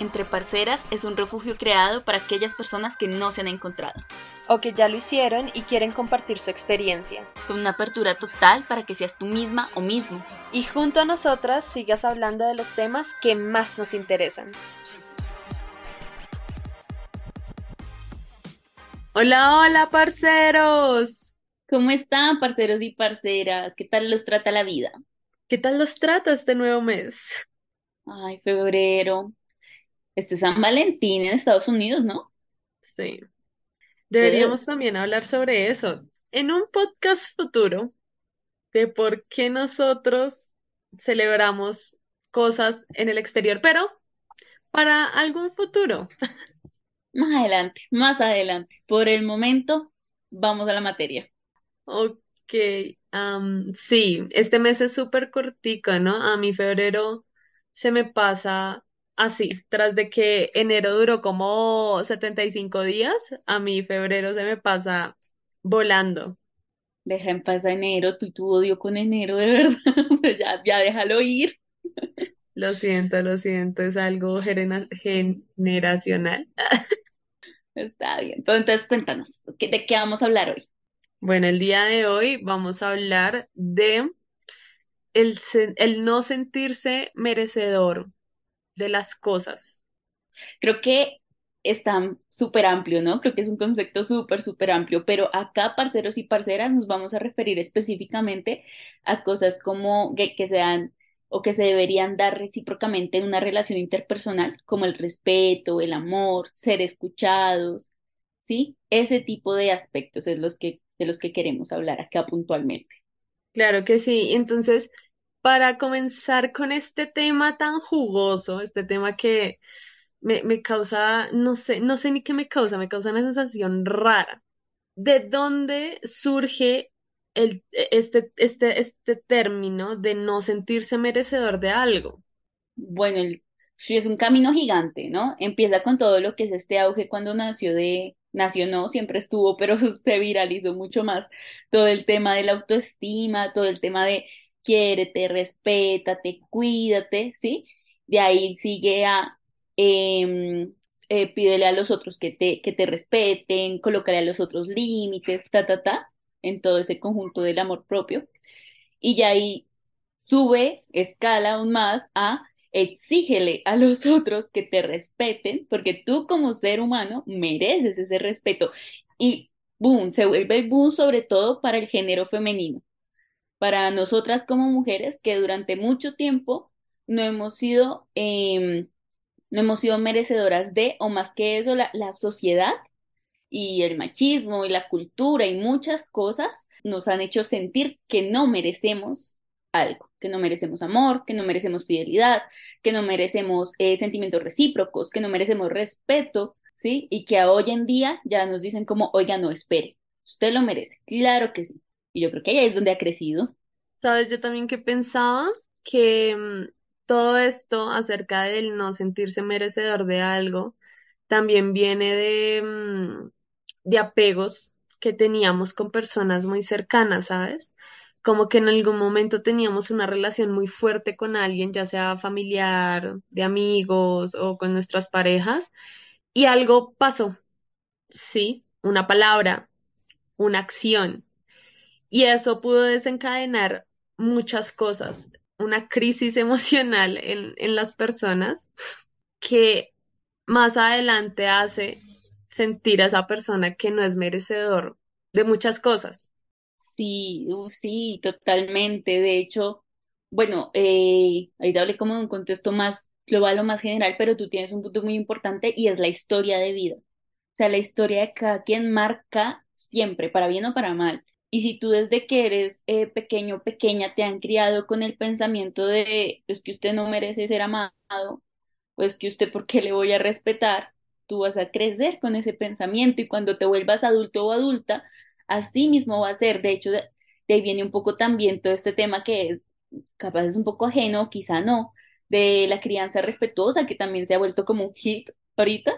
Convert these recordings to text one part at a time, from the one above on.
Entre Parceras es un refugio creado para aquellas personas que no se han encontrado. O que ya lo hicieron y quieren compartir su experiencia. Con una apertura total para que seas tú misma o mismo. Y junto a nosotras sigas hablando de los temas que más nos interesan. Hola, hola, parceros. ¿Cómo están, parceros y parceras? ¿Qué tal los trata la vida? ¿Qué tal los trata este nuevo mes? Ay, febrero. Esto es San Valentín en Estados Unidos, ¿no? Sí. Deberíamos también hablar sobre eso en un podcast futuro de por qué nosotros celebramos cosas en el exterior, pero para algún futuro. Más adelante, más adelante. Por el momento, vamos a la materia. Ok, sí, este mes es súper cortico, ¿no? A mi febrero se me pasa así, tras de que enero duró como 75 días, a mi febrero se me pasa volando. Deja en paz a enero, tú tu odio con enero, de verdad. O sea, ya, ya déjalo ir. Lo siento, lo siento, es algo generacional. Está bien. Entonces, cuéntanos, ¿de qué vamos a hablar hoy? Bueno, el día de hoy vamos a hablar de el, el no sentirse merecedor de las cosas. Creo que está súper amplio, ¿no? Creo que es un concepto súper, súper amplio, pero acá, parceros y parceras, nos vamos a referir específicamente a cosas como que, que sean o que se deberían dar recíprocamente en una relación interpersonal, como el respeto, el amor, ser escuchados, ¿sí? Ese tipo de aspectos es los que, de los que queremos hablar acá puntualmente. Claro que sí. Entonces, para comenzar con este tema tan jugoso, este tema que me, causa, no sé, no sé ni qué me causa, me causa una sensación rara. ¿De dónde surge el, este, este, este término de no sentirse merecedor de algo? Bueno, el, es un camino gigante, ¿no? Empieza con todo lo que es este auge cuando nació de, nació no, siempre estuvo, pero se viralizó mucho más todo el tema de la autoestima, todo el tema de quiérete, respétate, cuídate, ¿sí? De ahí sigue a em, eh, pídele a los otros que te, que te respeten, colócale a los otros límites, ta, ta, ta, en todo ese conjunto del amor propio. Y ya ahí sube, escala aún más a exígele a los otros que te respeten, porque tú como ser humano mereces ese respeto. Y boom, se vuelve boom sobre todo para el género femenino para nosotras como mujeres que durante mucho tiempo no hemos sido, em, no hemos sido merecedoras de, o más que eso, la, sociedad y el machismo y la cultura y muchas cosas nos han hecho sentir que no merecemos algo, que no merecemos amor, que no merecemos fidelidad, que no merecemos eh, sentimientos recíprocos, que no merecemos respeto, ¿sí? Y que hoy en día ya nos dicen como, oiga, no espere, usted lo merece, claro que sí. Y yo creo que ahí es donde ha crecido. Sabes, yo también que pensaba que mm, todo esto acerca del no sentirse merecedor de algo también viene de, mm, de apegos que teníamos con personas muy cercanas, ¿sabes? Como que en algún momento teníamos una relación muy fuerte con alguien, ya sea familiar, de amigos o con nuestras parejas, y algo pasó, sí, una palabra, una acción y eso pudo desencadenar muchas cosas, una crisis emocional en, en las personas que más adelante hace sentir a esa persona que no es merecedor de muchas cosas. Sí, sí, totalmente. De hecho, bueno, eh, ahorita hablé como en un contexto más global o más general, pero tú tienes un punto muy importante y es la historia de vida. O sea, la historia de cada quien marca siempre, para bien o para mal. Y si tú desde que eres eh, pequeño pequeña te han criado con el pensamiento de, pues que usted no merece ser amado, pues que usted por qué le voy a respetar, tú vas a crecer con ese pensamiento y cuando te vuelvas adulto o adulta, así mismo va a ser. De hecho, de ahí viene un poco también todo este tema que es, capaz es un poco ajeno, quizá no, de la crianza respetuosa, que también se ha vuelto como un hit ahorita,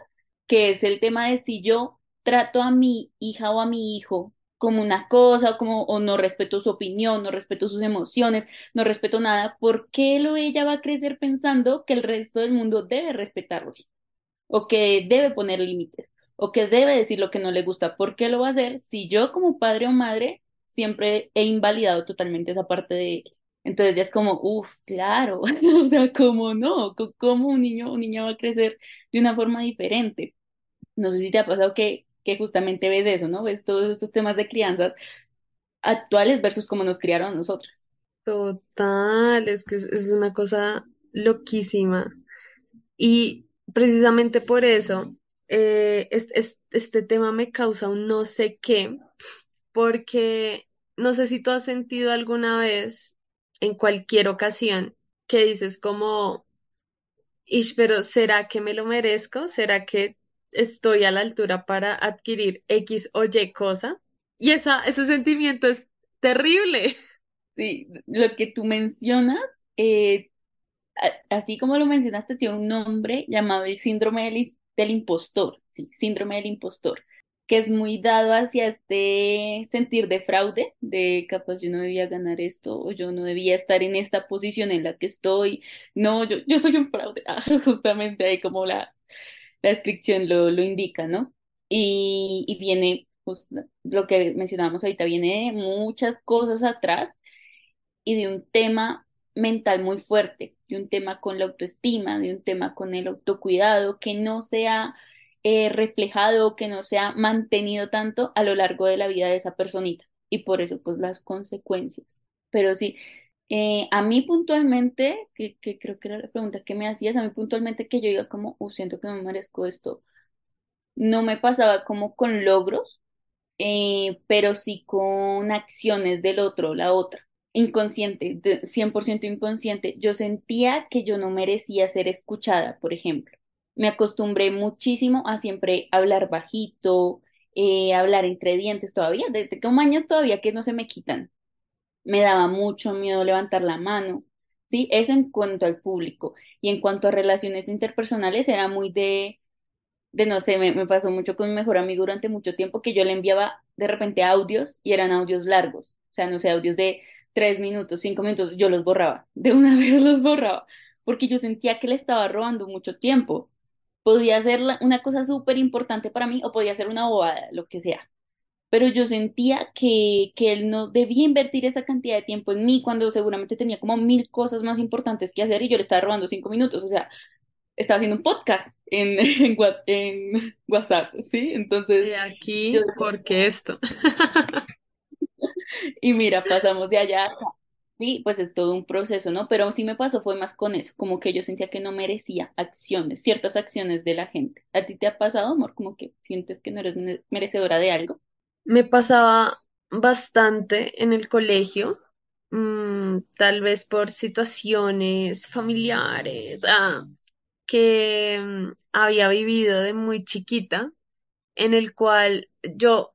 que es el tema de si yo trato a mi hija o a mi hijo como una cosa, como, o no respeto su opinión, no respeto sus emociones, no respeto nada, ¿por qué él o ella va a crecer pensando que el resto del mundo debe respetarlo? O que debe poner límites, o que debe decir lo que no le gusta. ¿Por qué lo va a hacer si yo como padre o madre siempre he invalidado totalmente esa parte de él? Entonces ya es como, uff, claro, o sea, ¿cómo no? ¿Cómo un niño o niña va a crecer de una forma diferente? No sé si te ha pasado que, que justamente ves eso, ¿no? Ves todos estos temas de crianzas actuales versus cómo nos criaron a nosotros. Total, es que es, una cosa loquísima. Y precisamente por eso, eh, es- es- este tema me causa un no sé qué, porque no sé si tú has sentido alguna vez, en cualquier ocasión, que dices como, Ish, pero ¿será que me lo merezco? ¿Será que estoy a la altura para adquirir X o Y cosa? Y esa, ese sentimiento es terrible. Sí, lo que tú mencionas, eh, así como lo mencionaste, tiene un nombre llamado el síndrome del, del impostor, sí, síndrome del impostor, que es muy dado hacia este sentir de fraude, de capaz yo no debía ganar esto, o yo no debía estar en esta posición en la que estoy, no, yo, yo soy un fraude, Ah, justamente ahí como la, la descripción lo, lo indica, ¿no? Y, y viene, pues, lo que mencionábamos ahorita, viene de muchas cosas atrás y de un tema mental muy fuerte, de un tema con la autoestima, de un tema con el autocuidado que no se ha eh, reflejado, que no se ha mantenido tanto a lo largo de la vida de esa personita y por eso pues las consecuencias. Pero sí, eh, a mí puntualmente, que, que creo que era la pregunta que me hacías, a mí puntualmente que yo diga como, "Uh, siento que no me merezco esto, no me pasaba como con logros, eh, pero sí con acciones del otro, la otra. Inconsciente, de- 100% inconsciente. Yo sentía que yo no merecía ser escuchada, por ejemplo. Me acostumbré muchísimo a siempre hablar bajito, eh, hablar entre dientes todavía, desde que un año todavía que no se me quitan. Me daba mucho miedo levantar la mano, ¿sí? Eso en cuanto al público. Y en cuanto a relaciones interpersonales, era muy de de no sé, me, me pasó mucho con mi mejor amigo durante mucho tiempo que yo le enviaba de repente audios y eran audios largos, o sea, no sé, audios de tres minutos, cinco minutos, yo los borraba, de una vez los borraba, porque yo sentía que le estaba robando mucho tiempo. Podía ser una cosa súper importante para mí o podía ser una bobada, lo que sea. Pero yo sentía que, que él no debía invertir esa cantidad de tiempo en mí cuando seguramente tenía como mil cosas más importantes que hacer y yo le estaba robando cinco minutos. O sea, estaba haciendo un podcast en, en, en WhatsApp, ¿sí? Entonces, yo, aquí, porque esto? y mira, pasamos de allá a. Sí, pues es todo un proceso, ¿no? Pero sí me pasó, fue más con eso, como que yo sentía que no merecía acciones, ciertas acciones de la gente. ¿A ti te ha pasado, amor? Como que sientes que no eres mere- merecedora de algo. Me pasaba bastante en el colegio, mm, tal vez por situaciones familiares, ah, que mm, había vivido de muy chiquita, en el cual yo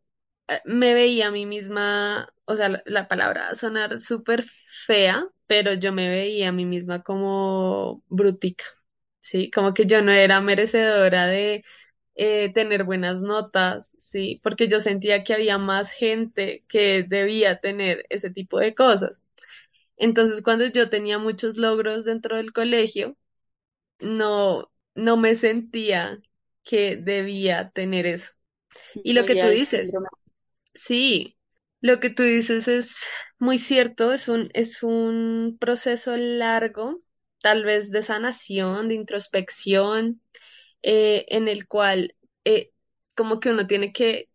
eh, me veía a mí misma, o sea, la, la palabra va a sonar súper fea, pero yo me veía a mí misma como brutica, ¿sí? Como que yo no era merecedora de eh, tener buenas notas, ¿sí? Porque yo sentía que había más gente que debía tener ese tipo de cosas. Entonces, cuando yo tenía muchos logros dentro del colegio, no, no me sentía que debía tener eso. Y lo que tú dices, sí, lo que tú dices es muy cierto, es un, es un proceso largo, tal vez de sanación, de introspección, eh, en el cual eh, como que uno tiene que,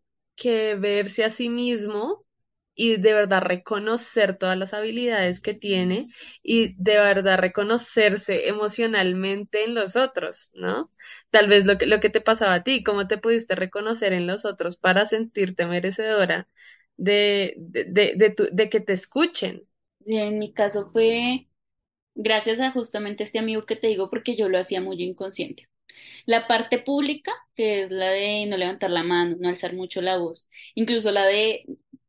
verse a sí mismo y de verdad reconocer todas las habilidades que tiene y de verdad reconocerse emocionalmente en los otros, ¿no? Tal vez lo que, lo que te pasaba a ti, cómo te pudiste reconocer en los otros para sentirte merecedora de, de, de, de, que te escuchen. En mi caso fue gracias a justamente este amigo que te digo, porque yo lo hacía muy inconsciente. La parte pública, que es la de no levantar la mano, no alzar mucho la voz, incluso la de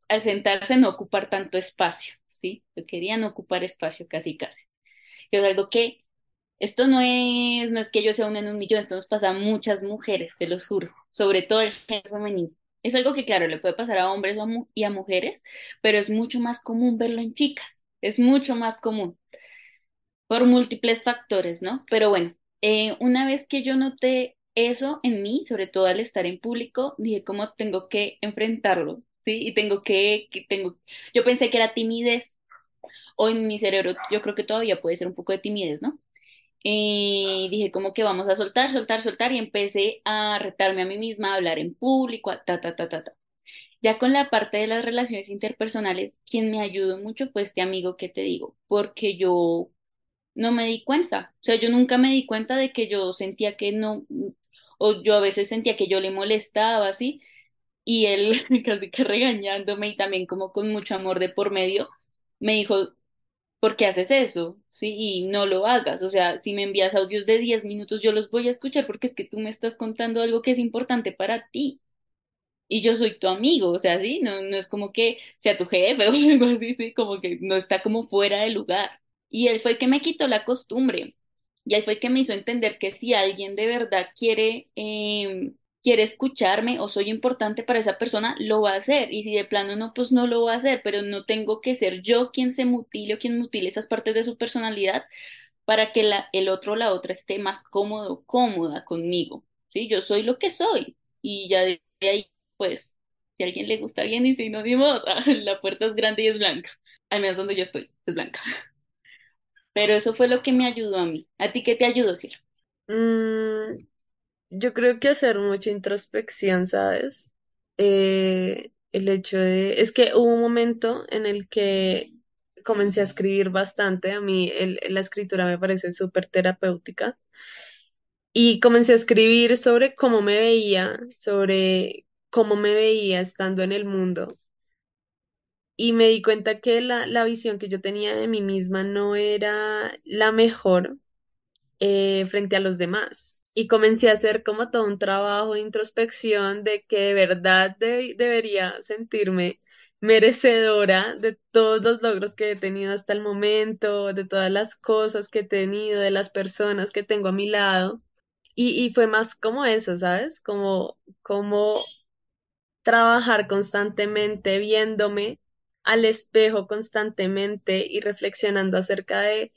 al sentarse no ocupar tanto espacio, ¿sí? Yo quería ocupar espacio casi casi. Que es algo que esto no es, no es que yo sea una en un millón, esto nos pasa a muchas mujeres, se los juro, sobre todo el género femenino. Es algo que, claro, le puede pasar a hombres y a mujeres, pero es mucho más común verlo en chicas. Es mucho más común por múltiples factores, ¿no? Pero bueno, eh, una vez que yo noté eso en mí, sobre todo al estar en público, dije cómo tengo que enfrentarlo, ¿sí? Y tengo que, que tengo, yo pensé que era timidez, o en mi cerebro yo creo que todavía puede ser un poco de timidez, ¿no? Y dije como que vamos a soltar, soltar, soltar y empecé a retarme a mí misma a hablar en público, a ta, ta, ta, ta, ta. Ya con la parte de las relaciones interpersonales, quien me ayudó mucho fue este amigo que te digo, porque yo no me di cuenta. O sea, yo nunca me di cuenta de que yo sentía que no, o yo a veces sentía que yo le molestaba, así, y él casi que regañándome y también como con mucho amor de por medio, me dijo, ¿por qué haces eso? Sí, y no lo hagas. O sea, si me envías audios de 10 minutos, yo los voy a escuchar porque es que tú me estás contando algo que es importante para ti. Y yo soy tu amigo, o sea, sí, no, no es como que sea tu jefe o algo así, sí, como que no está como fuera de lugar. Y él fue el que me quitó la costumbre. Y él fue el que me hizo entender que si alguien de verdad quiere, eh, quiere escucharme o soy importante para esa persona, lo va a hacer. Y si de plano no, pues no lo va a hacer, pero no tengo que ser yo quien se mutile o quien mutile esas partes de su personalidad para que el otro o la otra esté más cómodo, cómoda conmigo. ¿Sí? Yo soy lo que soy. Y ya de ahí, pues, si a alguien le gusta bien y si no, dimos, la puerta es grande y es blanca. Al menos donde yo estoy, es blanca. Pero eso fue lo que me ayudó a mí. ¿A ti qué te ayudó, Cielo? Mm, yo creo que hacer mucha introspección, ¿sabes? Eh, el hecho de... Es que hubo un momento en el que comencé a escribir bastante. A mí el- la escritura me parece súper terapéutica. Y comencé a escribir sobre cómo me veía, sobre cómo me veía estando en el mundo. Y me di cuenta que la, la visión que yo tenía de mí misma no era la mejor eh, frente a los demás. Y comencé a hacer como todo un trabajo de introspección de que de verdad de- debería sentirme merecedora de todos los logros que he tenido hasta el momento, de todas las cosas que he tenido, de las personas que tengo a mi lado. Y, y fue más como eso, ¿sabes? Como, como trabajar constantemente, viéndome al espejo constantemente y reflexionando acerca de,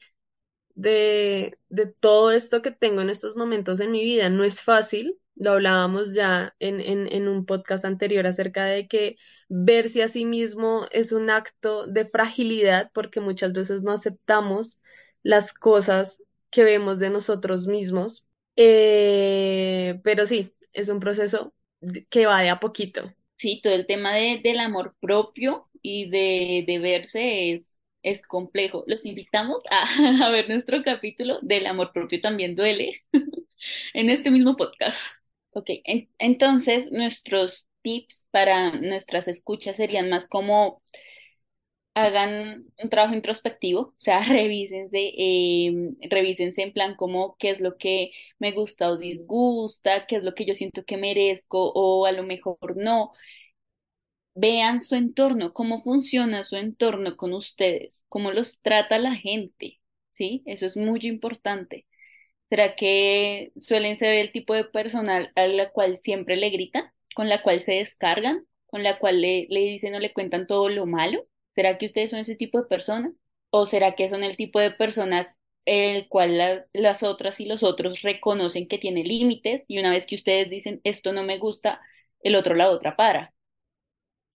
de, de todo esto que tengo en estos momentos en mi vida. No es fácil, lo hablábamos ya en, en, un podcast anterior acerca de que verse a sí mismo es un acto de fragilidad porque muchas veces no aceptamos las cosas que vemos de nosotros mismos. Eh, pero sí, es un proceso que va de a poquito. Sí, todo el tema de, del amor propio y de, de verse es, es complejo. Los invitamos a, a ver nuestro capítulo del amor propio también duele en este mismo podcast. Ok, en- entonces nuestros tips para nuestras escuchas serían más como hagan un trabajo introspectivo, o sea, revísense, eh, revísense en plan como qué es lo que me gusta o disgusta, qué es lo que yo siento que merezco o a lo mejor no. Vean su entorno, cómo funciona su entorno con ustedes, cómo los trata la gente, ¿sí? Eso es muy importante. ¿Será que suelen ser el tipo de personal a la cual siempre le gritan, con la cual se descargan, con la cual le, le dicen o le cuentan todo lo malo? ¿Será que ustedes son ese tipo de persona? ¿O será que son el tipo de persona el cual la- las otras y los otros reconocen que tiene límites y una vez que ustedes dicen esto no me gusta, el otro la otra para?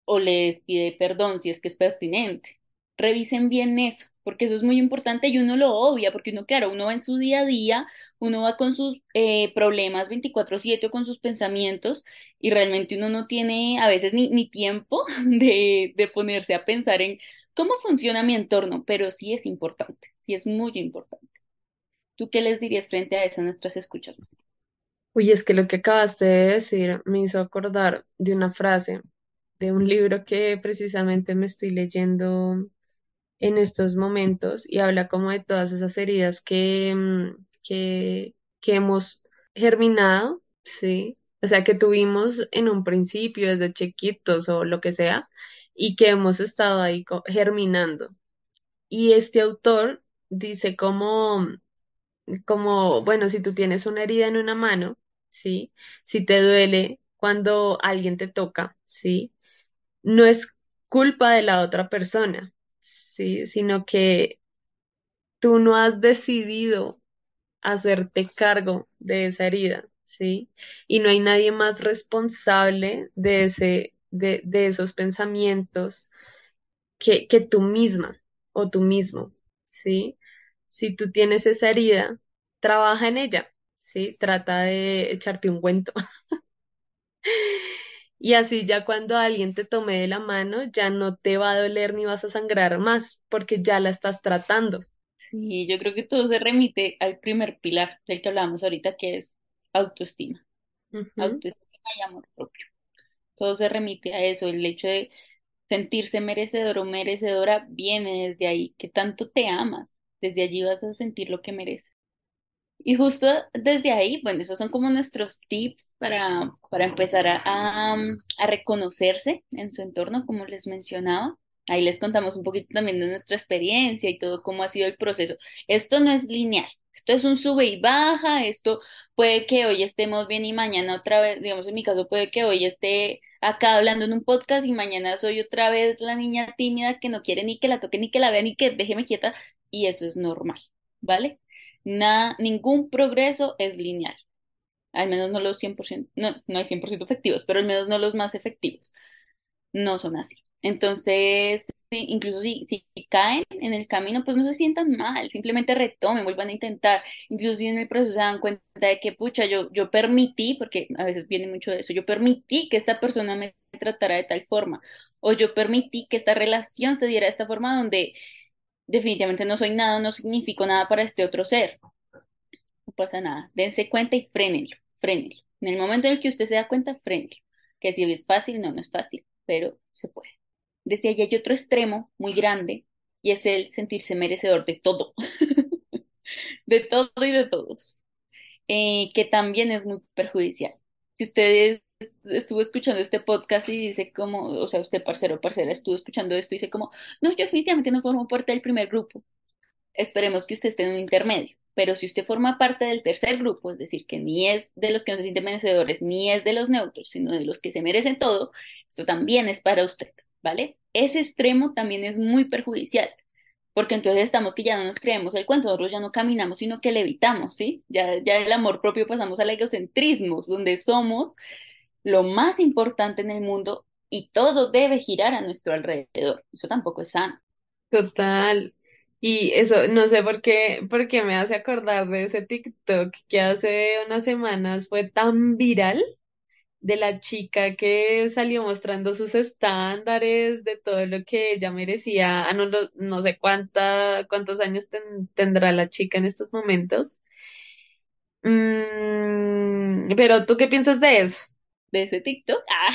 O les pide perdón si es que es pertinente. Revisen bien eso, porque eso es muy importante y uno lo obvia, porque uno, claro, uno va en su día a día, uno va con sus eh, problemas 24/7 o con sus pensamientos y realmente uno no tiene a veces ni, tiempo de, ponerse a pensar en cómo funciona mi entorno, pero sí es importante, sí es muy importante. ¿Tú qué les dirías frente a eso nuestras escuchas? Uy, es que lo que acabaste de decir me hizo acordar de una frase de un libro que precisamente me estoy leyendo en estos momentos y habla como de todas esas heridas que, mm, que, que hemos germinado, ¿sí? O sea, que tuvimos en un principio desde chiquitos o lo que sea y que hemos estado ahí germinando. Y este autor dice como como, bueno, si tú tienes una herida en una mano, ¿sí? Si te duele, cuando alguien te toca, ¿sí? No es culpa de la otra persona, ¿sí? Sino que tú no has decidido hacerte cargo de esa herida, ¿sí? Y no hay nadie más responsable de ese, de, de esos pensamientos que, que tú misma o tú mismo, ¿sí? Si tú tienes esa herida, trabaja en ella, ¿sí? Trata de echarte un cuento. Y así ya cuando alguien te tome de la mano, ya no te va a doler ni vas a sangrar más, porque ya la estás tratando. Sí, yo creo que todo se remite al primer pilar del que hablábamos ahorita, que es autoestima. Autoestima y amor propio. Todo se remite a eso, el hecho de sentirse merecedor o merecedora viene desde ahí, que tanto te amas. Desde allí vas a sentir lo que mereces. Y justo desde ahí, bueno, esos son como nuestros tips para, para empezar a, a, a reconocerse en su entorno, como les mencionaba. Ahí les contamos un poquito también de nuestra experiencia y todo cómo ha sido el proceso. Esto no es lineal, esto es un sube y baja, esto puede que hoy estemos bien y mañana otra vez, digamos en mi caso puede que hoy esté acá hablando en un podcast y mañana soy otra vez la niña tímida que no quiere ni que la toque, ni que la vea, ni que déjeme quieta y eso es normal, ¿vale? Ningún progreso es lineal, al menos no los 100%, no, no hay 100% efectivos, pero al menos no los más efectivos, no son así. Entonces, incluso si, si caen en el camino, pues no se sientan mal, simplemente retomen, vuelvan a intentar. Incluso si en el proceso se dan cuenta de que, pucha, yo, yo permití, porque a veces viene mucho de eso, yo permití que esta persona me tratara de tal forma, o yo permití que esta relación se diera de esta forma donde definitivamente no soy nada, no significo nada para este otro ser. No pasa nada. Dense cuenta y frénenlo, frénenlo. En el momento en el que usted se da cuenta, frénenlo. Que si es fácil, no, no es fácil, pero se puede. Desde allí hay otro extremo muy grande y es el sentirse merecedor de todo, de todo y de todos, eh, que también es muy perjudicial. Si usted estuvo escuchando este podcast y dice como, o sea, usted parcero parcera estuvo escuchando esto y dice como, no, yo definitivamente no formo parte del primer grupo esperemos que usted esté en un intermedio. Pero si usted forma parte del tercer grupo, es decir, que ni es de los que no se sienten merecedores, ni es de los neutros, sino de los que se merecen todo, eso también es para usted, ¿vale? Ese extremo también es muy perjudicial, porque entonces estamos que ya no nos creemos el cuento, nosotros ya no caminamos, sino que levitamos, ¿sí? Ya, ya el amor propio pasamos al egocentrismo, donde somos lo más importante en el mundo y todo debe girar a nuestro alrededor. Eso tampoco es sano. Total. Y eso, no sé por qué, por qué me hace acordar de ese TikTok que hace unas semanas fue tan viral de la chica que salió mostrando sus estándares de todo lo que ella merecía. Ah, no, lo- no sé cuánta, cuántos años ten- tendrá la chica en estos momentos. Mm, pero ¿tú qué piensas de eso? De ese TikTok, ah.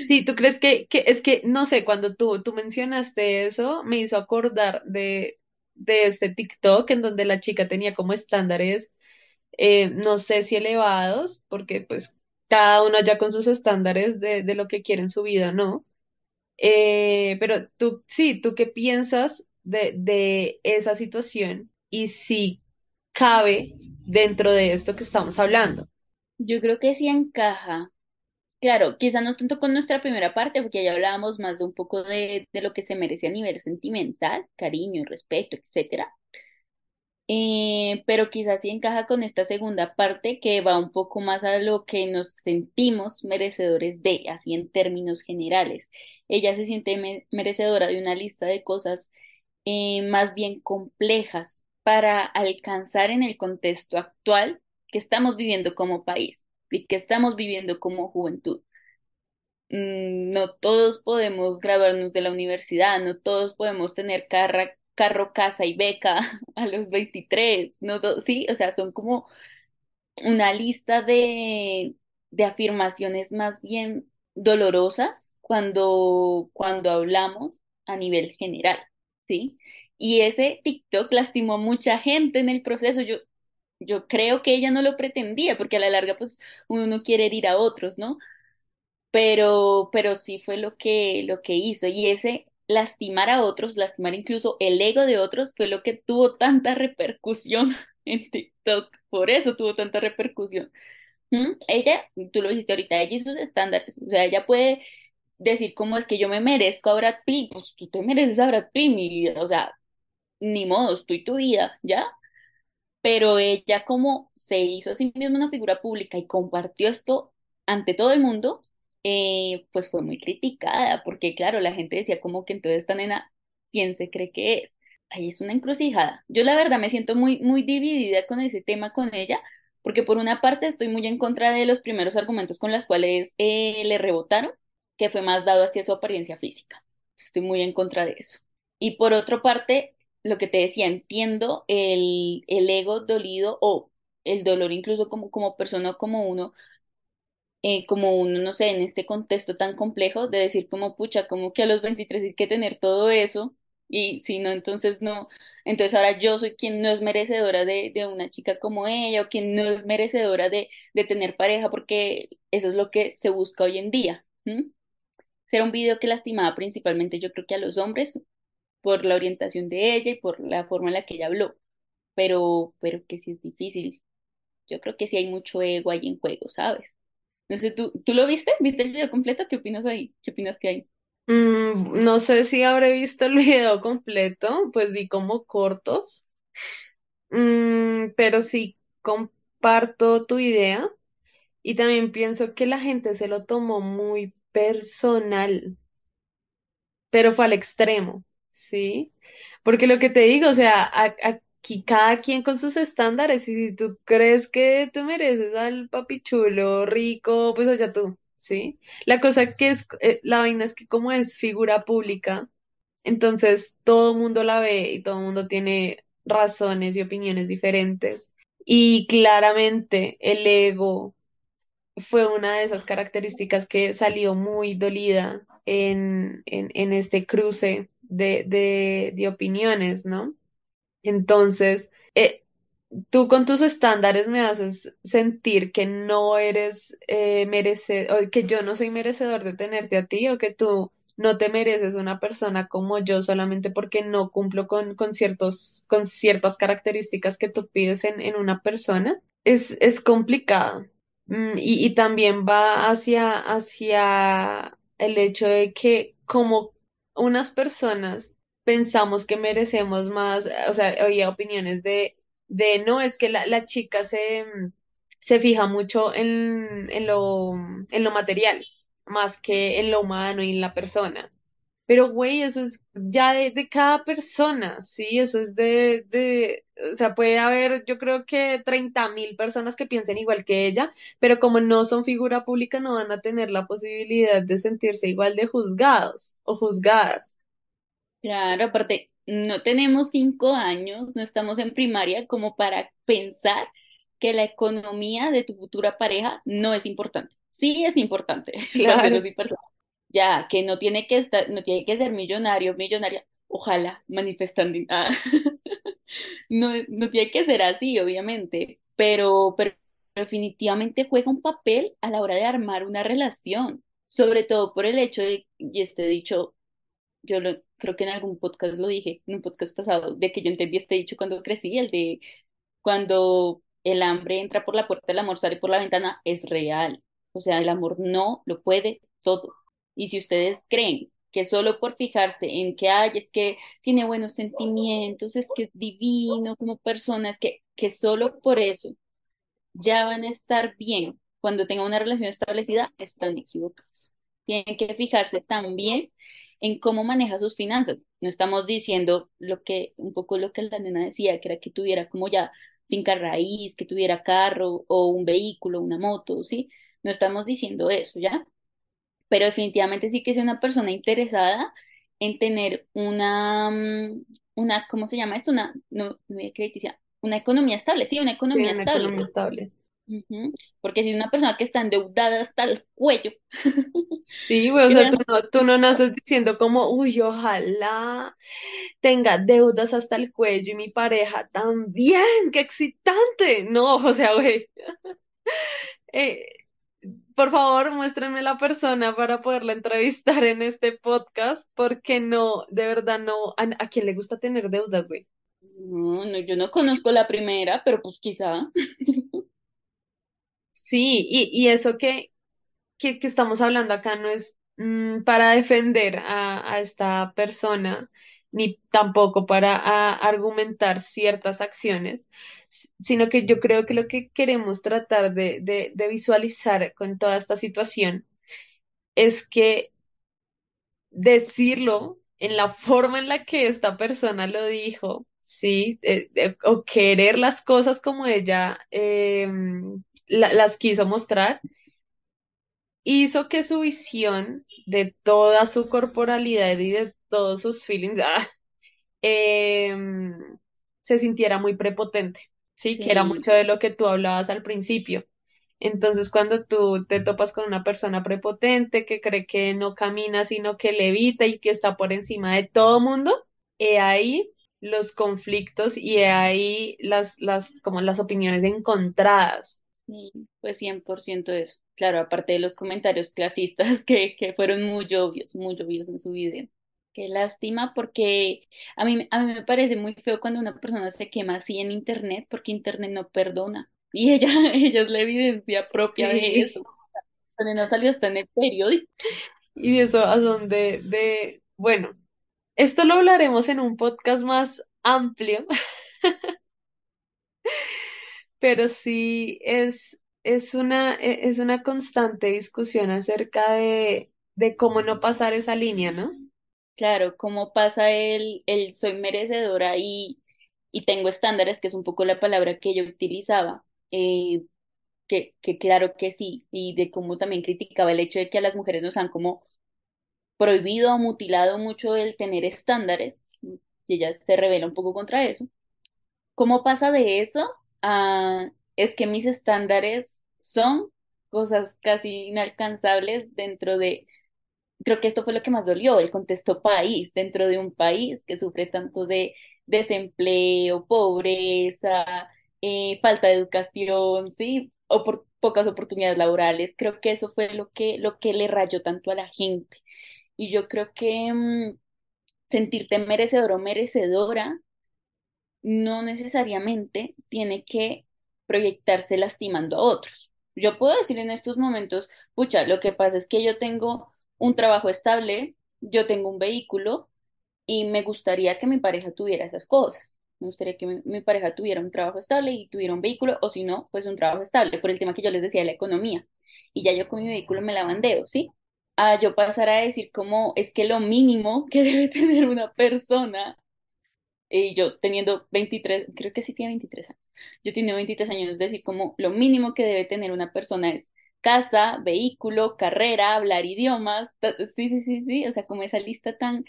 Sí, ¿tú crees que, que es que, no sé, cuando tú, tú mencionaste eso, me hizo acordar de, de este TikTok en donde la chica tenía como estándares, eh, no sé si elevados, porque pues cada uno ya con sus estándares de, de lo que quiere en su vida, ¿no? Eh, pero tú, sí, ¿tú qué piensas de, de esa situación y si cabe dentro de esto que estamos hablando? Yo creo que sí encaja. Claro, quizá no tanto con nuestra primera parte, porque ya hablábamos más de un poco de, de lo que se merece a nivel sentimental, cariño, respeto, etcétera. Eh, pero quizás sí encaja con esta segunda parte que va un poco más a lo que nos sentimos merecedores de, así en términos generales. Ella se siente me- merecedora de una lista de cosas eh, más bien complejas para alcanzar en el contexto actual que estamos viviendo como país y que estamos viviendo como juventud. Mm, No todos podemos graduarnos de la universidad, no todos podemos tener carro, casa y beca a los 23, no sí, o sea, son como una lista de, de afirmaciones más bien dolorosas cuando, cuando hablamos a nivel general, ¿sí? Y ese TikTok lastimó a mucha gente en el proceso. Yo, yo creo que ella no lo pretendía, porque a la larga, pues, uno no quiere herir a otros, ¿no? Pero, pero sí fue lo que, lo que hizo. Y ese lastimar a otros, lastimar incluso el ego de otros, fue lo que tuvo tanta repercusión en TikTok. Por eso tuvo tanta repercusión. Ella, tú lo dijiste ahorita, ella y sus estándares, o sea, ella puede decir cómo es que yo me merezco a Brad Pitt, pues tú te mereces a Brad Pitt, mi vida, o sea, ni modo, tú tu vida, ¿ya? Pero ella como se hizo a sí misma una figura pública y compartió esto ante todo el mundo, eh, pues fue muy criticada, porque claro, la gente decía como que entonces esta nena, ¿quién se cree que es? Ahí es una encrucijada. Yo la verdad me siento muy, muy dividida con ese tema con ella, porque por una parte estoy muy en contra de los primeros argumentos con los cuales eh, le rebotaron, que fue más dado hacia su apariencia física. Estoy muy en contra de eso. Y por otra parte, lo que te decía, entiendo el, el ego dolido o el dolor incluso como, como persona, como uno, eh, como uno, no sé, en este contexto tan complejo de decir como, pucha, como que a los 23 hay que tener todo eso y si no, entonces no, entonces ahora yo soy quien no es merecedora de, de una chica como ella o quien no es merecedora de, de tener pareja porque eso es lo que se busca hoy en día. Será un video que lastimaba principalmente yo creo que a los hombres por la orientación de ella y por la forma en la que ella habló, pero, pero que sí es difícil. Yo creo que sí hay mucho ego ahí en juego, ¿sabes? No sé, ¿tú, ¿tú lo viste? ¿Viste el video completo? ¿Qué opinas ahí? ¿Qué opinas que hay? Mm, no sé si habré visto el video completo, pues vi como cortos, Mm, pero sí comparto tu idea y también pienso que la gente se lo tomó muy personal, pero fue al extremo, ¿sí? Porque lo que te digo, o sea, aquí cada quien con sus estándares y si tú crees que tú mereces al papi chulo, rico, pues allá tú, ¿sí? La cosa que es, eh, la vaina es que como es figura pública, entonces todo mundo la ve y todo mundo tiene razones y opiniones diferentes. Y claramente el ego fue una de esas características que salió muy dolida en, en, en este cruce de, de, de opiniones, ¿no? Entonces, eh, tú con tus estándares me haces sentir que no eres eh, merecedor, que yo no soy merecedor de tenerte a ti, o que tú no te mereces una persona como yo solamente porque no cumplo con, con ciertos, con ciertas características que tú pides en, en una persona. Es, es complicado. Mm, y, y también va hacia, hacia el hecho de que como unas personas pensamos que merecemos más, o sea, había opiniones de, de no, es que la, la chica se, se fija mucho en, en lo, en lo material, más que en lo humano y en la persona. Pero, güey, eso es ya de, de cada persona, ¿sí? Eso es de, de, o sea, puede haber, yo creo que treinta mil personas que piensen igual que ella, pero como no son figura pública, no van a tener la posibilidad de sentirse igual de juzgados o juzgadas. Claro, aparte, no tenemos cinco años, no estamos en primaria como para pensar que la economía de tu futura pareja no es importante. Sí es importante, Claro. Ya, que no tiene que estar, no tiene que ser millonario, millonaria, ojalá manifestando. Ah, no, no tiene que ser así, obviamente, pero, pero definitivamente juega un papel a la hora de armar una relación, sobre todo por el hecho de, y este dicho yo lo, creo que en algún podcast lo dije, en un podcast pasado, de que yo entendí este dicho cuando crecí, el de cuando el hambre entra por la puerta, el amor sale por la ventana, es real. O sea, el amor no lo puede todo. Y si ustedes creen que solo por fijarse en que hay, es que tiene buenos sentimientos, es que es divino como persona, es que, que solo por eso ya van a estar bien cuando tengan una relación establecida, están equivocados. Tienen que fijarse también en cómo maneja sus finanzas. No estamos diciendo lo que, un poco lo que la nena decía, que era que tuviera como ya finca raíz, que tuviera carro o un vehículo, una moto, ¿sí? No estamos diciendo eso, ¿ya? Pero definitivamente sí que es una persona interesada en tener una, mm, una, ¿cómo se llama esto? Una, no, no una economía estable, sí, una Sí, economía una estable. economía estable. Porque si es una persona que está endeudada hasta el cuello, Sí, güey, o sea, tú no, tú no naces diciendo como, uy, ojalá tenga deudas hasta el cuello y mi pareja también, qué excitante. No, o sea, güey, eh, por favor, muéstrenme la persona para poderla entrevistar en este podcast, porque no, de verdad no, ¿a, a quién le gusta tener deudas, güey? no, no, yo no conozco la primera, pero pues quizá. Sí, y, y eso que, que, que estamos hablando acá no es mm, para defender a, a esta persona, ni tampoco para argumentar ciertas acciones, sino que yo creo que lo que queremos tratar de, de, visualizar con toda esta situación es que decirlo en la forma en la que esta persona lo dijo, sí, Eh, eh, o querer las cosas como ella em, la- las quiso mostrar hizo que su visión de toda su corporalidad y de todos sus feelings ah, em, se sintiera muy prepotente, ¿sí? Que era mucho de lo que tú hablabas al principio. Entonces, cuando tú te topas con una persona prepotente que cree que no camina, sino que levita y que está por encima de todo mundo, he ahí los conflictos y he ahí las, las, como las opiniones encontradas. sí, pues 100% eso. Claro, aparte de los comentarios clasistas que, que fueron muy obvios, muy obvios en su video. Qué lástima porque a mí, a mí me parece muy feo cuando una persona se quema así en internet porque internet no perdona. Y ella, ella es la evidencia propia de eso. También no salió hasta en el periódico. Y de eso a donde, de, bueno, esto lo hablaremos en un podcast más amplio, pero sí es, es una, e- es una constante discusión acerca de, de cómo no pasar esa línea, ¿no? Claro, cómo pasa el, el soy merecedora y, y tengo estándares, que es un poco la palabra que yo utilizaba, eh, que, que claro que sí, y de cómo también criticaba el hecho de que a las mujeres nos han como prohibido o mutilado mucho el tener estándares, y ella se revela un poco contra eso. ¿Cómo pasa de eso a es que mis estándares son cosas casi inalcanzables dentro de Creo que esto fue lo que más dolió, el contexto país, dentro de un país que sufre tanto de desempleo, pobreza, eh, falta de educación, sí, o por pocas oportunidades laborales. Creo que eso fue lo que, lo que le rayó tanto a la gente. Y yo creo que mm, sentirte merecedor o merecedora no necesariamente tiene que proyectarse lastimando a otros. Yo puedo decir en estos momentos, pucha, lo que pasa es que yo tengo un trabajo estable, yo tengo un vehículo y me gustaría que mi pareja tuviera esas cosas. Me gustaría que mi, pareja tuviera un trabajo estable y tuviera un vehículo, o si no, pues un trabajo estable, por el tema que yo les decía de la economía. Y ya yo con mi vehículo me la bandeo, ¿sí? A yo pasar a decir como es que lo mínimo que debe tener una persona y yo teniendo 23 creo que sí tiene 23 años, yo tenía 23 años, es decir, como lo mínimo que debe tener una persona es casa, vehículo, carrera, hablar idiomas, sí, sí, sí, sí, o sea, como esa lista tan,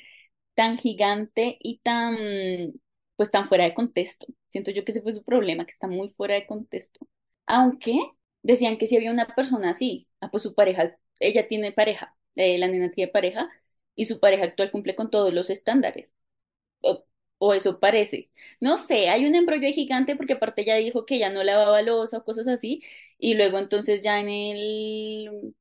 tan gigante y tan, pues tan fuera de contexto. Siento yo que ese fue su problema, que está muy fuera de contexto. Aunque decían que si había una persona así, ah, pues su pareja, ella tiene pareja, eh, la nena tiene pareja, y su pareja actual cumple con todos los estándares o eso parece. No sé, hay un embrollo gigante porque aparte ya dijo que ya no lavaba loza o cosas así, y luego entonces ya en el,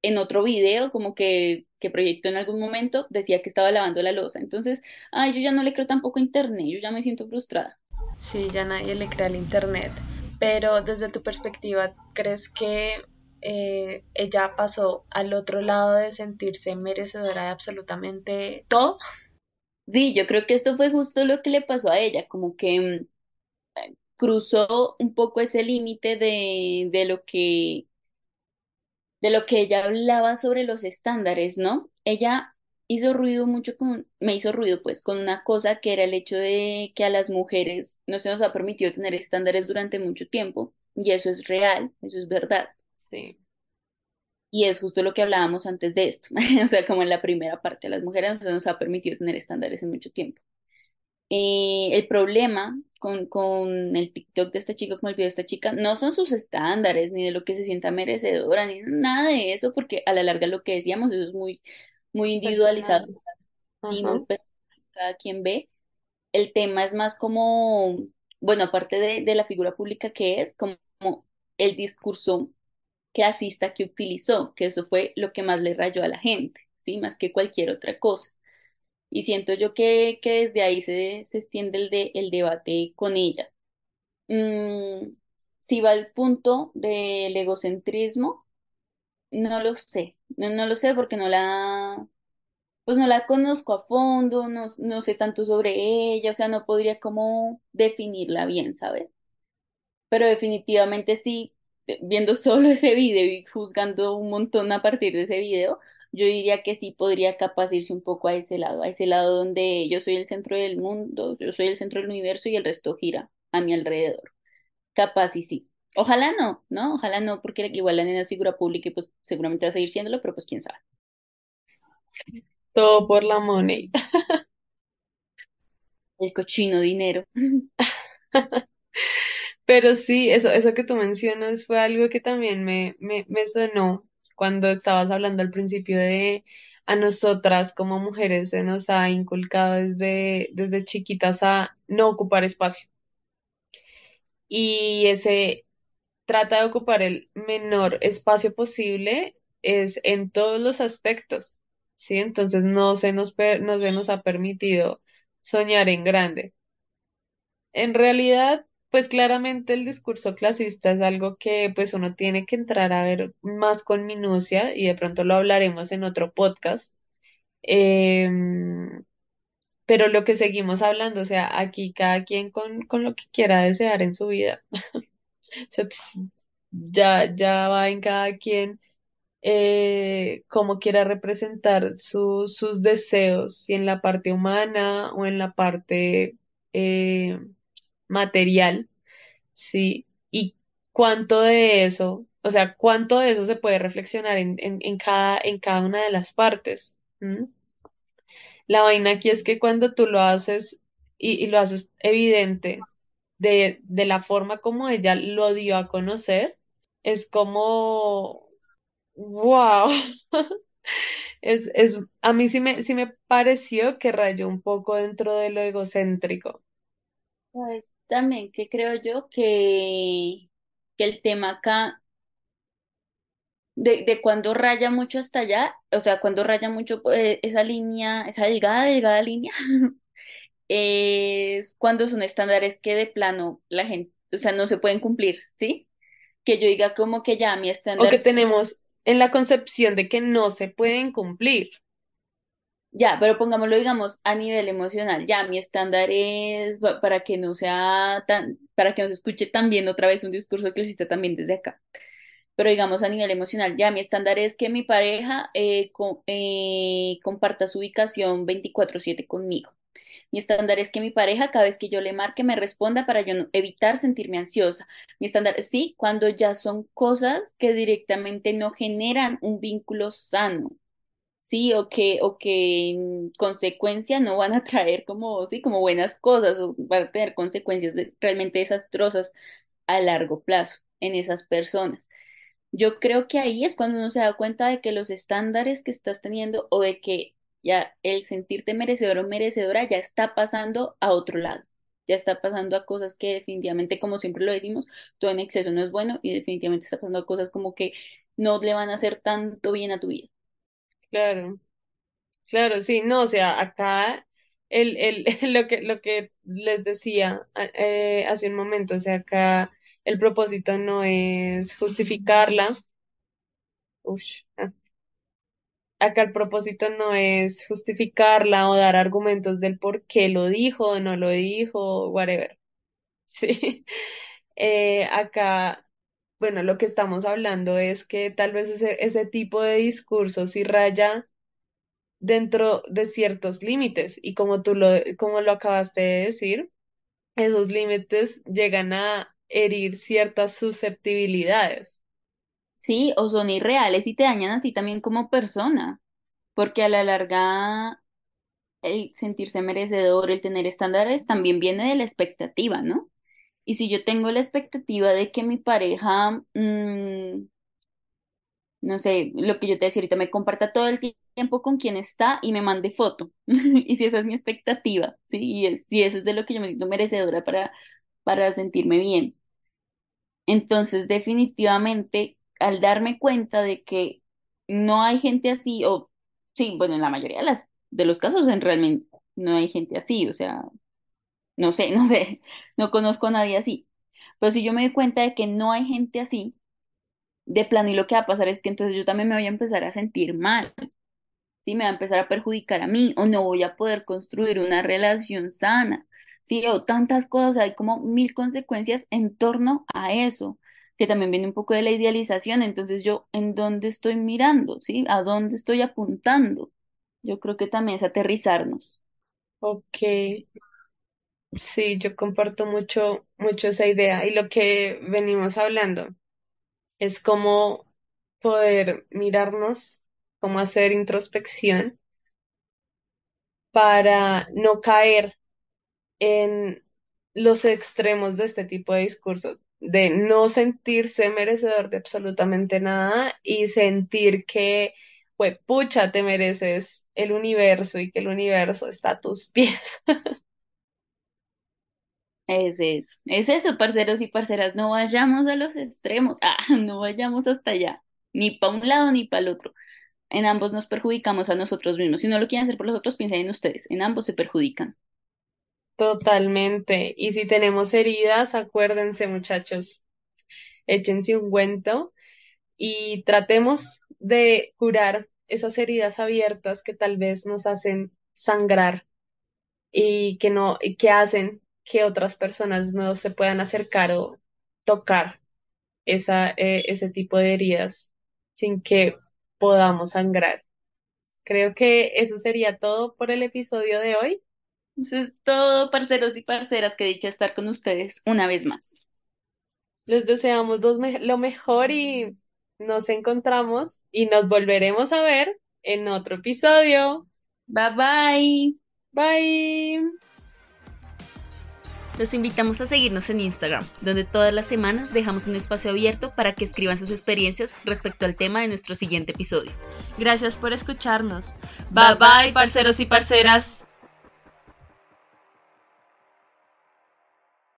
en otro video, como que, que proyectó en algún momento, decía que estaba lavando la loza. Entonces, ay, yo ya no le creo tampoco a internet, yo ya me siento frustrada. Sí, ya nadie le crea al internet. Pero desde tu perspectiva, ¿crees que eh, ella pasó al otro lado de sentirse merecedora de absolutamente todo? Sí, yo creo que esto fue justo lo que le pasó a ella, como que mm, cruzó un poco ese límite de, de lo que de lo que ella hablaba sobre los estándares, ¿no? Ella hizo ruido mucho con, me hizo ruido pues con una cosa que era el hecho de que a las mujeres no se nos ha permitido tener estándares durante mucho tiempo, y eso es real, eso es verdad. Sí, Y es justo lo que hablábamos antes de esto, o sea, como en la primera parte, las mujeres nos ha permitido tener estándares en mucho tiempo. Eh, el problema con, con el TikTok de esta chica, con el video de esta chica, no son sus estándares, ni de lo que se sienta merecedora, ni nada de eso, porque a la larga lo que decíamos, eso es muy, muy individualizado, personal. y muy personal, cada quien ve. El tema es más como, bueno, aparte de, de la figura pública que es, como el discurso clasista que utilizó, que eso fue lo que más le rayó a la gente, ¿sí? Más que cualquier otra cosa. Y siento yo que, que desde ahí se, se extiende el, de, el debate con ella. Mm, si va al punto del egocentrismo, no lo sé, no, no lo sé porque no la, pues no la conozco a fondo, no, no sé tanto sobre ella, o sea, no podría como definirla bien, ¿sabes? Pero definitivamente sí, viendo solo ese video y juzgando un montón a partir de ese video, yo diría que sí podría capaz irse un poco a ese lado, a ese lado donde yo soy el centro del mundo, yo soy el centro del universo y el resto gira a mi alrededor. Capaz y sí. Ojalá no, ¿no? Ojalá no, porque igual la nena es figura pública y pues seguramente va a seguir siéndolo, pero pues quién sabe. Todo por la money. El cochino dinero. Pero sí, eso, eso que tú mencionas fue algo que también me, me, me sonó cuando estabas hablando al principio de a nosotras como mujeres se nos ha inculcado desde, desde chiquitas a no ocupar espacio. Y ese trata de ocupar el menor espacio posible es en todos los aspectos, ¿sí? Entonces no se nos, no se nos ha permitido soñar en grande. En realidad, pues claramente el discurso clasista es algo que pues uno tiene que entrar a ver más con minucia y de pronto lo hablaremos en otro podcast. Em, pero lo que seguimos hablando, o sea, aquí cada quien con, con lo que quiera desear en su vida. Ts- ya, ya va en cada quien eh, cómo quiera representar su- sus deseos, si en la parte humana o en la parte eh, material. Sí, y cuánto de eso, o sea, cuánto de eso se puede reflexionar en, en, en cada, en cada una de las partes. La vaina aquí es que cuando tú lo haces y, y lo haces evidente de, de la forma como ella lo dio a conocer, es como, wow, es, es, a mí sí me, sí me pareció que rayó un poco dentro de lo egocéntrico. Pues también que creo yo que, que el tema acá de, de cuando raya mucho hasta allá, o sea, cuando raya mucho eh, esa línea, esa delgada, delgada línea, es cuando son estándares que de plano la gente, o sea, no se pueden cumplir, ¿sí? Que yo diga como que ya mi O que estándar, tenemos en la concepción de que no se pueden cumplir. Ya, pero pongámoslo, digamos, a nivel emocional, ya mi estándar es pa- para que no sea tan, para que no se escuche tan bien otra vez un discurso que existe también desde acá. Pero digamos a nivel emocional, ya mi estándar es que mi pareja eh, eh, comparta su ubicación veinticuatro siete conmigo. Mi estándar es que mi pareja, cada vez que yo le marque, me responda para yo evitar sentirme ansiosa. Mi estándar, sí, cuando ya son cosas que directamente no generan un vínculo sano, sí, o que, o que en consecuencia no van a traer como, sí, como buenas cosas, o van a tener consecuencias realmente desastrosas a largo plazo en esas personas. Yo creo que ahí es cuando uno se da cuenta de que los estándares que estás teniendo o de que ya el sentirte merecedor o merecedora ya está pasando a otro lado. Ya está pasando a cosas que definitivamente, como siempre lo decimos, todo en exceso no es bueno y definitivamente está pasando a cosas como que no le van a hacer tanto bien a tu vida. Claro, claro, sí, no, o sea, acá el, el, lo que, lo que les decía eh, hace un momento, o sea, acá el propósito no es justificarla, ush, ah, acá el propósito no es justificarla o dar argumentos del por qué lo dijo o no lo dijo, whatever, sí, Eh, acá, bueno, lo que estamos hablando es que tal vez ese, ese tipo de discurso sí raya dentro de ciertos límites y como tú lo, como lo acabaste de decir, esos límites llegan a herir ciertas susceptibilidades. Sí, o son irreales y te dañan a ti también como persona, porque a la larga el sentirse merecedor, el tener estándares, también viene de la expectativa, ¿no? Y si yo tengo la expectativa de que mi pareja, mm, no sé, lo que yo te decía ahorita, me comparta todo el ti- tiempo con quien está y me mande foto, y si esa es mi expectativa, ¿sí? Y si eso es de lo que yo me siento merecedora para, para sentirme bien. Entonces, definitivamente, al darme cuenta de que no hay gente así, o sí, bueno, en la mayoría de las, de los casos en realmente no hay gente así, o sea, no sé, no sé, no conozco a nadie así. Pero si yo me doy cuenta de que no hay gente así, de plano y lo que va a pasar es que entonces yo también me voy a empezar a sentir mal. ¿sí? Me va a empezar a perjudicar a mí o no voy a poder construir una relación sana, ¿sí? O tantas cosas, hay como mil consecuencias en torno a eso, que también viene un poco de la idealización, entonces yo, ¿en dónde estoy mirando, ¿sí? ¿A dónde estoy apuntando? Yo creo que también es aterrizarnos. Ok, sí, yo comparto mucho, mucho esa idea y lo que venimos hablando es cómo poder mirarnos, cómo hacer introspección para no caer en los extremos de este tipo de discurso, de no sentirse merecedor de absolutamente nada y sentir que, pues, pucha, te mereces el universo y que el universo está a tus pies. Es eso, es eso, parceros y parceras, no vayamos a los extremos, ah, no vayamos hasta allá, ni para un lado ni para el otro. En ambos nos perjudicamos a nosotros mismos. Si no lo quieren hacer por los otros, piensen en ustedes. En ambos se perjudican. Totalmente. Y si tenemos heridas, acuérdense, muchachos, échense un cuento y tratemos de curar esas heridas abiertas que tal vez nos hacen sangrar y que no, que hacen que otras personas no se puedan acercar o tocar esa, eh, ese tipo de heridas sin que podamos sangrar. Creo que eso sería todo por el episodio de hoy. Eso es todo, parceros y parceras, que dicha estar con ustedes una vez más. Les deseamos me- lo mejor y nos encontramos y nos volveremos a ver en otro episodio. Bye bye. Bye. Los invitamos a seguirnos en Instagram, donde todas las semanas dejamos un espacio abierto para que escriban sus experiencias respecto al tema de nuestro siguiente episodio. Gracias por escucharnos. Bye bye, parceros y parceras.